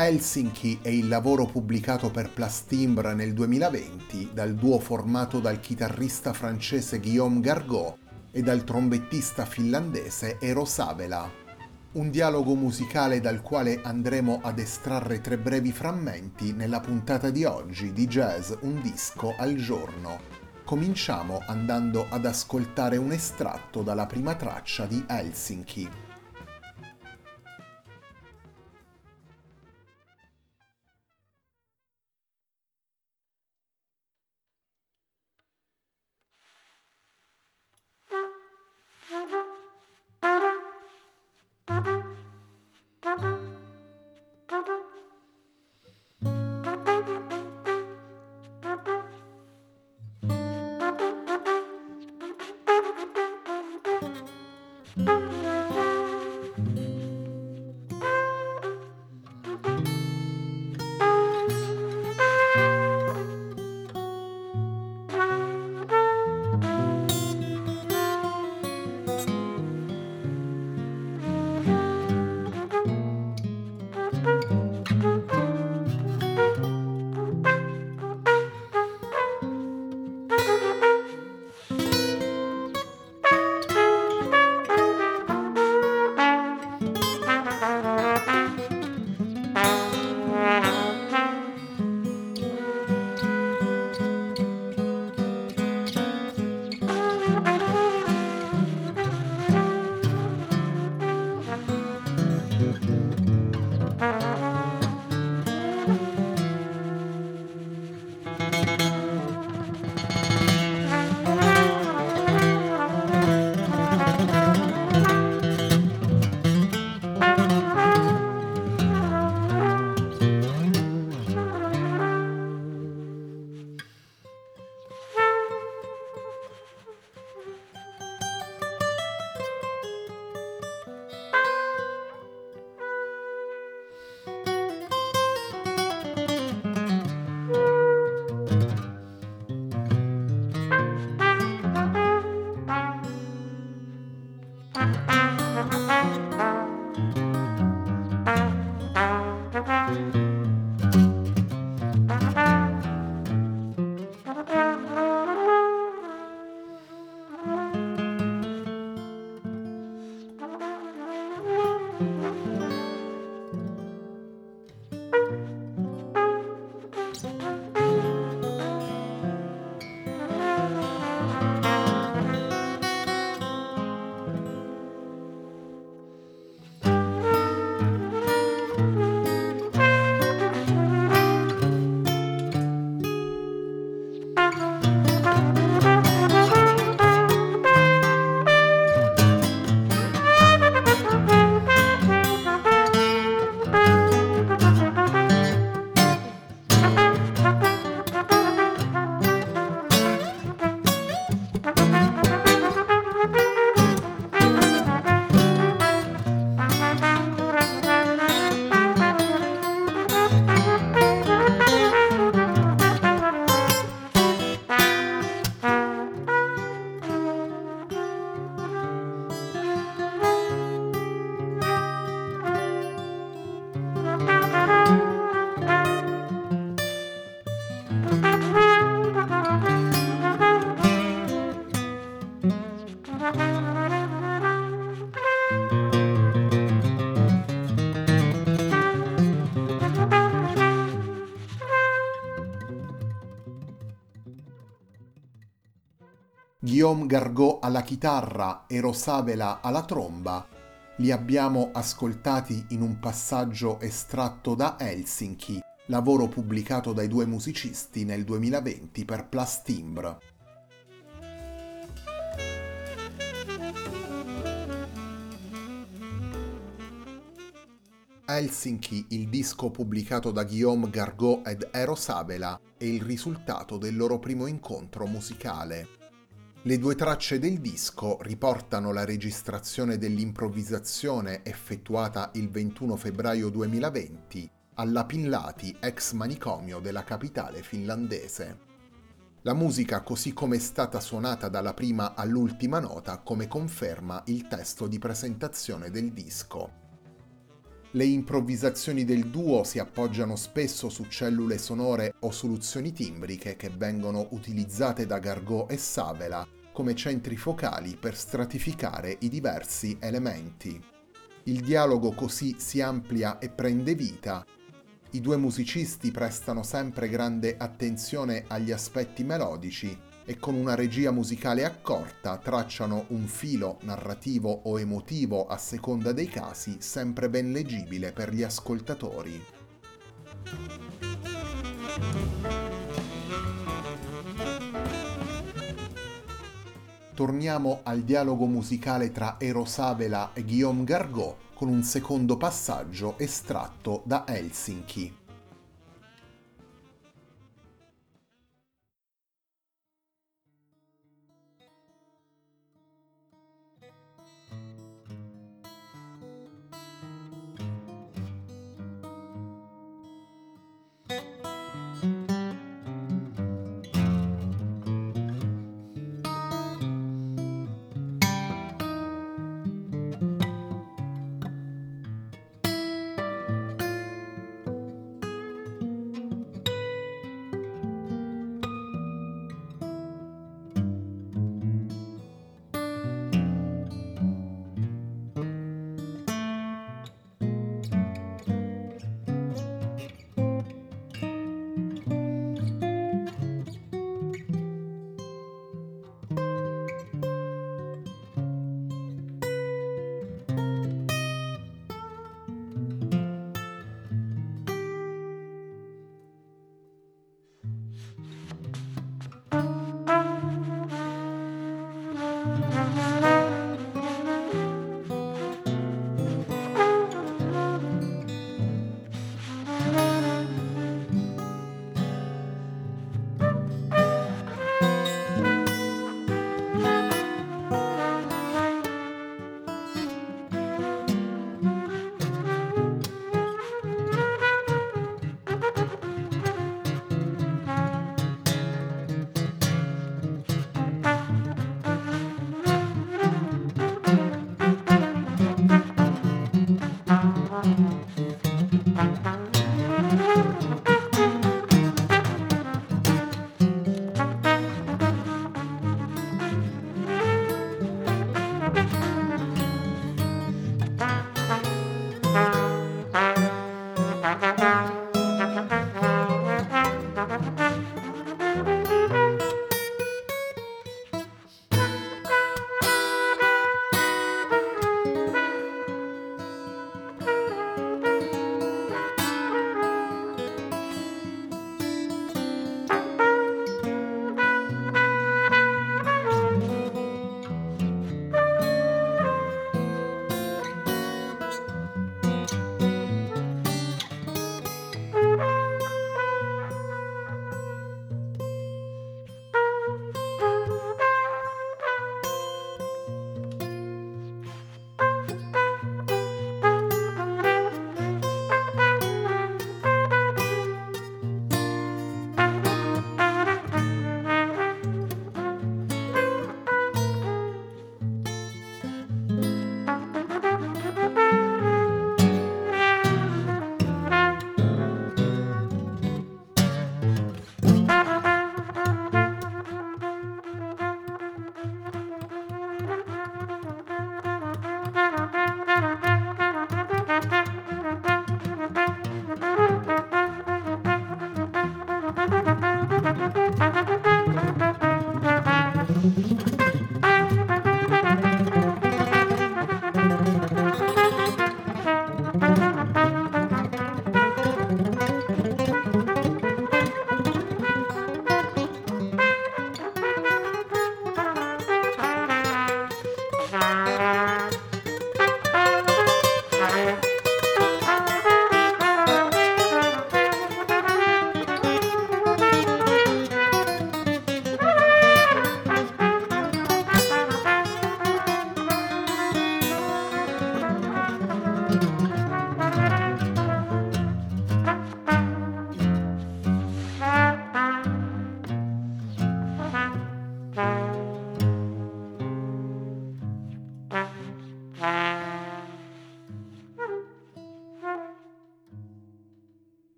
Helsinki è il lavoro pubblicato per Plastimbre nel 2020 dal duo formato dal chitarrista francese Guillaume Gargot e dal trombettista finlandese Eero Savela. Un dialogo musicale dal quale andremo ad estrarre tre brevi frammenti nella puntata di oggi di Jazz Un disco al giorno. Cominciamo andando ad ascoltare un estratto dalla prima traccia di Helsinki. Guillaume Gargot alla chitarra e Rosavela alla tromba, li abbiamo ascoltati in un passaggio estratto da Helsinki, lavoro pubblicato dai due musicisti nel 2020 per Plus Timbre. Helsinki, il disco pubblicato da Guillaume Gargot ed Eros Abela, è il risultato del loro primo incontro musicale. Le due tracce del disco riportano la registrazione dell'improvvisazione effettuata il 21 febbraio 2020 alla Pinlati, ex manicomio della capitale finlandese. La musica così come è stata suonata dalla prima all'ultima nota come conferma il testo di presentazione del disco. Le improvvisazioni del duo si appoggiano spesso su cellule sonore o soluzioni timbriche che vengono utilizzate da Gargot e Savela come centri focali per stratificare i diversi elementi. Il dialogo così si amplia e prende vita. I due musicisti prestano sempre grande attenzione agli aspetti melodici e con una regia musicale accorta tracciano un filo narrativo o emotivo a seconda dei casi sempre ben leggibile per gli ascoltatori. Torniamo al dialogo musicale tra Erosavela e Guillaume Gargot con un secondo passaggio estratto da Helsinki. うん。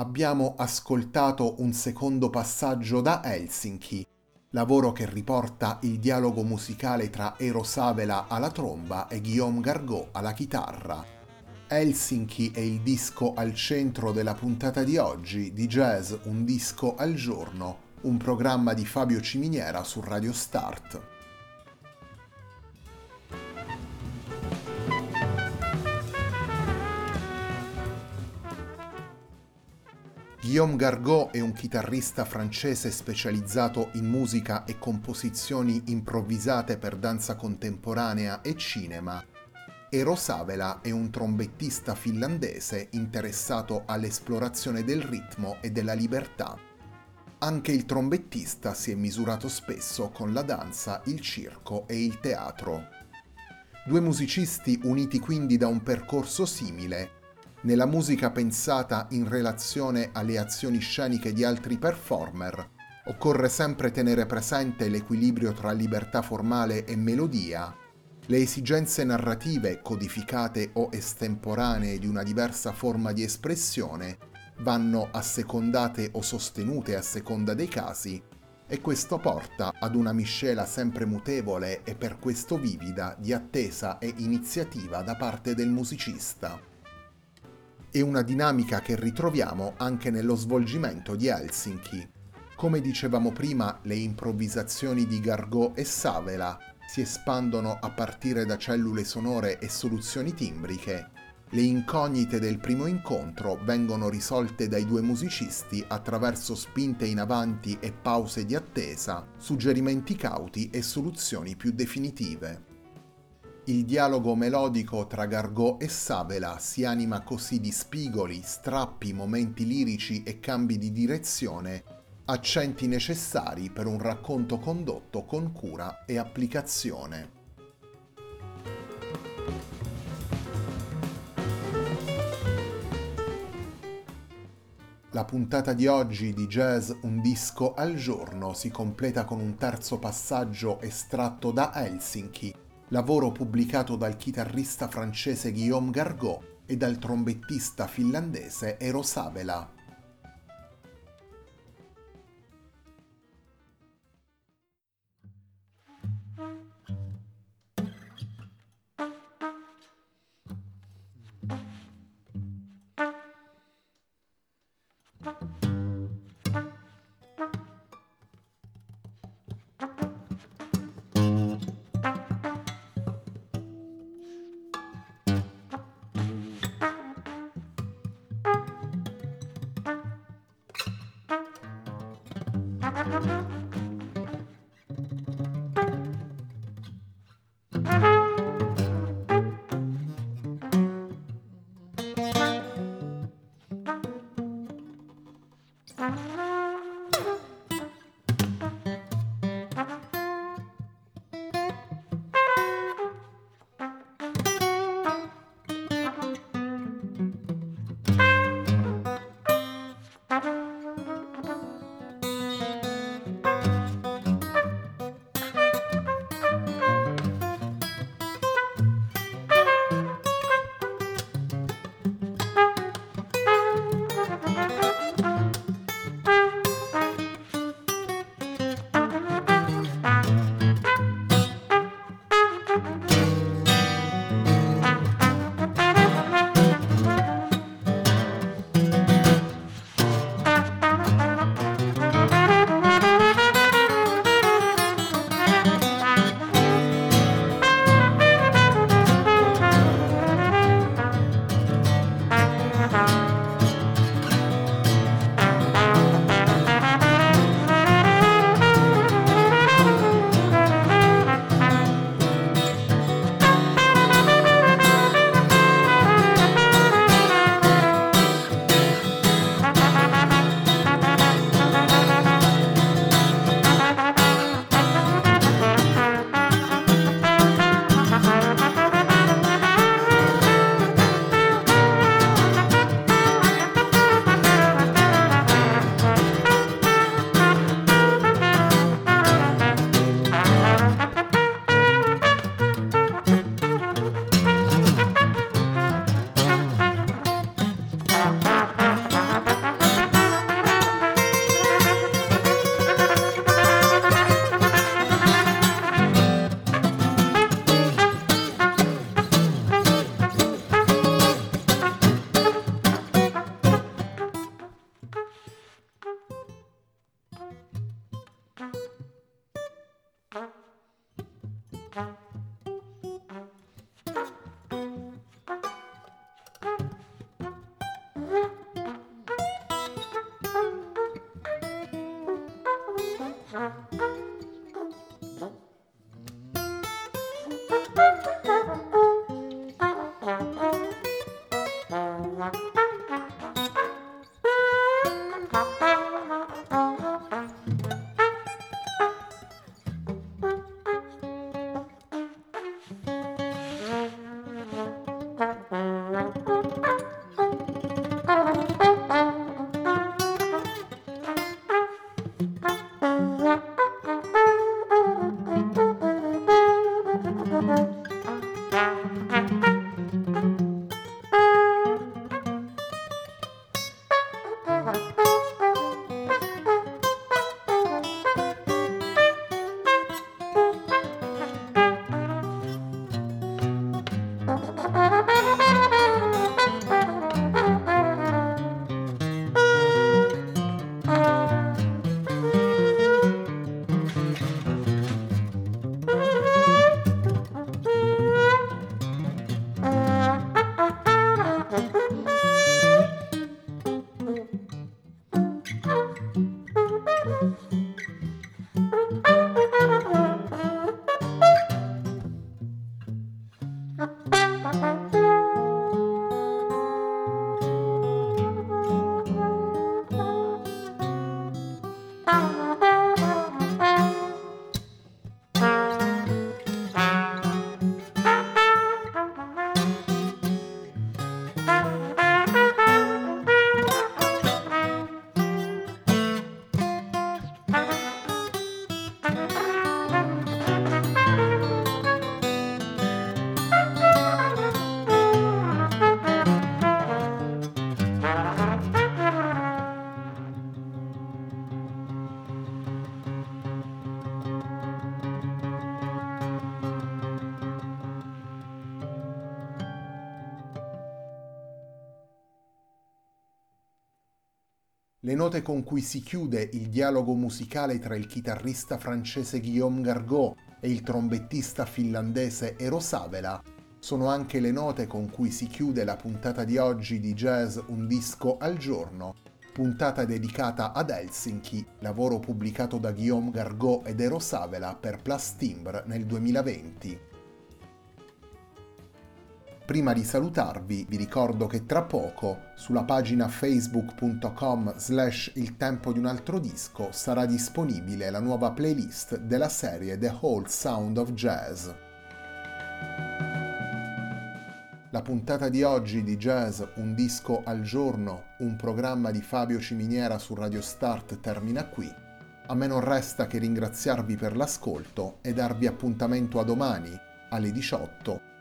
Abbiamo ascoltato un secondo passaggio da Helsinki, lavoro che riporta il dialogo musicale tra Eero Savela alla tromba e Guillaume Gargot alla chitarra. Helsinki è il disco al centro della puntata di oggi di Jazz Un disco al giorno, un programma di Fabio Ciminiera su Radio Start. Guillaume Gargot è un chitarrista francese specializzato in musica e composizioni improvvisate per danza contemporanea e cinema. E Rosavela è un trombettista finlandese interessato all'esplorazione del ritmo e della libertà. Anche il trombettista si è misurato spesso con la danza, il circo e il teatro. Due musicisti uniti quindi da un percorso simile nella musica pensata in relazione alle azioni sceniche di altri performer, occorre sempre tenere presente l'equilibrio tra libertà formale e melodia, le esigenze narrative codificate o estemporanee di una diversa forma di espressione vanno assecondate o sostenute a seconda dei casi e questo porta ad una miscela sempre mutevole e per questo vivida di attesa e iniziativa da parte del musicista e una dinamica che ritroviamo anche nello svolgimento di Helsinki. Come dicevamo prima, le improvvisazioni di Gargot e Savela si espandono a partire da cellule sonore e soluzioni timbriche. Le incognite del primo incontro vengono risolte dai due musicisti attraverso spinte in avanti e pause di attesa, suggerimenti cauti e soluzioni più definitive. Il dialogo melodico tra Gargot e Savela si anima così di spigoli, strappi, momenti lirici e cambi di direzione, accenti necessari per un racconto condotto con cura e applicazione. La puntata di oggi di Jazz Un disco al giorno si completa con un terzo passaggio estratto da Helsinki, lavoro pubblicato dal chitarrista francese Guillaume Gargot e dal trombettista finlandese Eero Savela. Le note con cui si chiude il dialogo musicale tra il chitarrista francese Guillaume Gargot e il trombettista finlandese Eero Savela sono anche le note con cui si chiude la puntata di oggi di Jazz Un disco al giorno, puntata dedicata ad Helsinki, lavoro pubblicato da Guillaume Gargot ed Eero Savela per Plus Timbre nel 2020. Prima di salutarvi vi ricordo che tra poco sulla pagina facebook.com slash il tempo di un altro disco sarà disponibile la nuova playlist della serie The Whole Sound of Jazz. La puntata di oggi di Jazz Un disco al giorno, un programma di Fabio Ciminiera su Radio Start termina qui. A me non resta che ringraziarvi per l'ascolto e darvi appuntamento a domani alle 18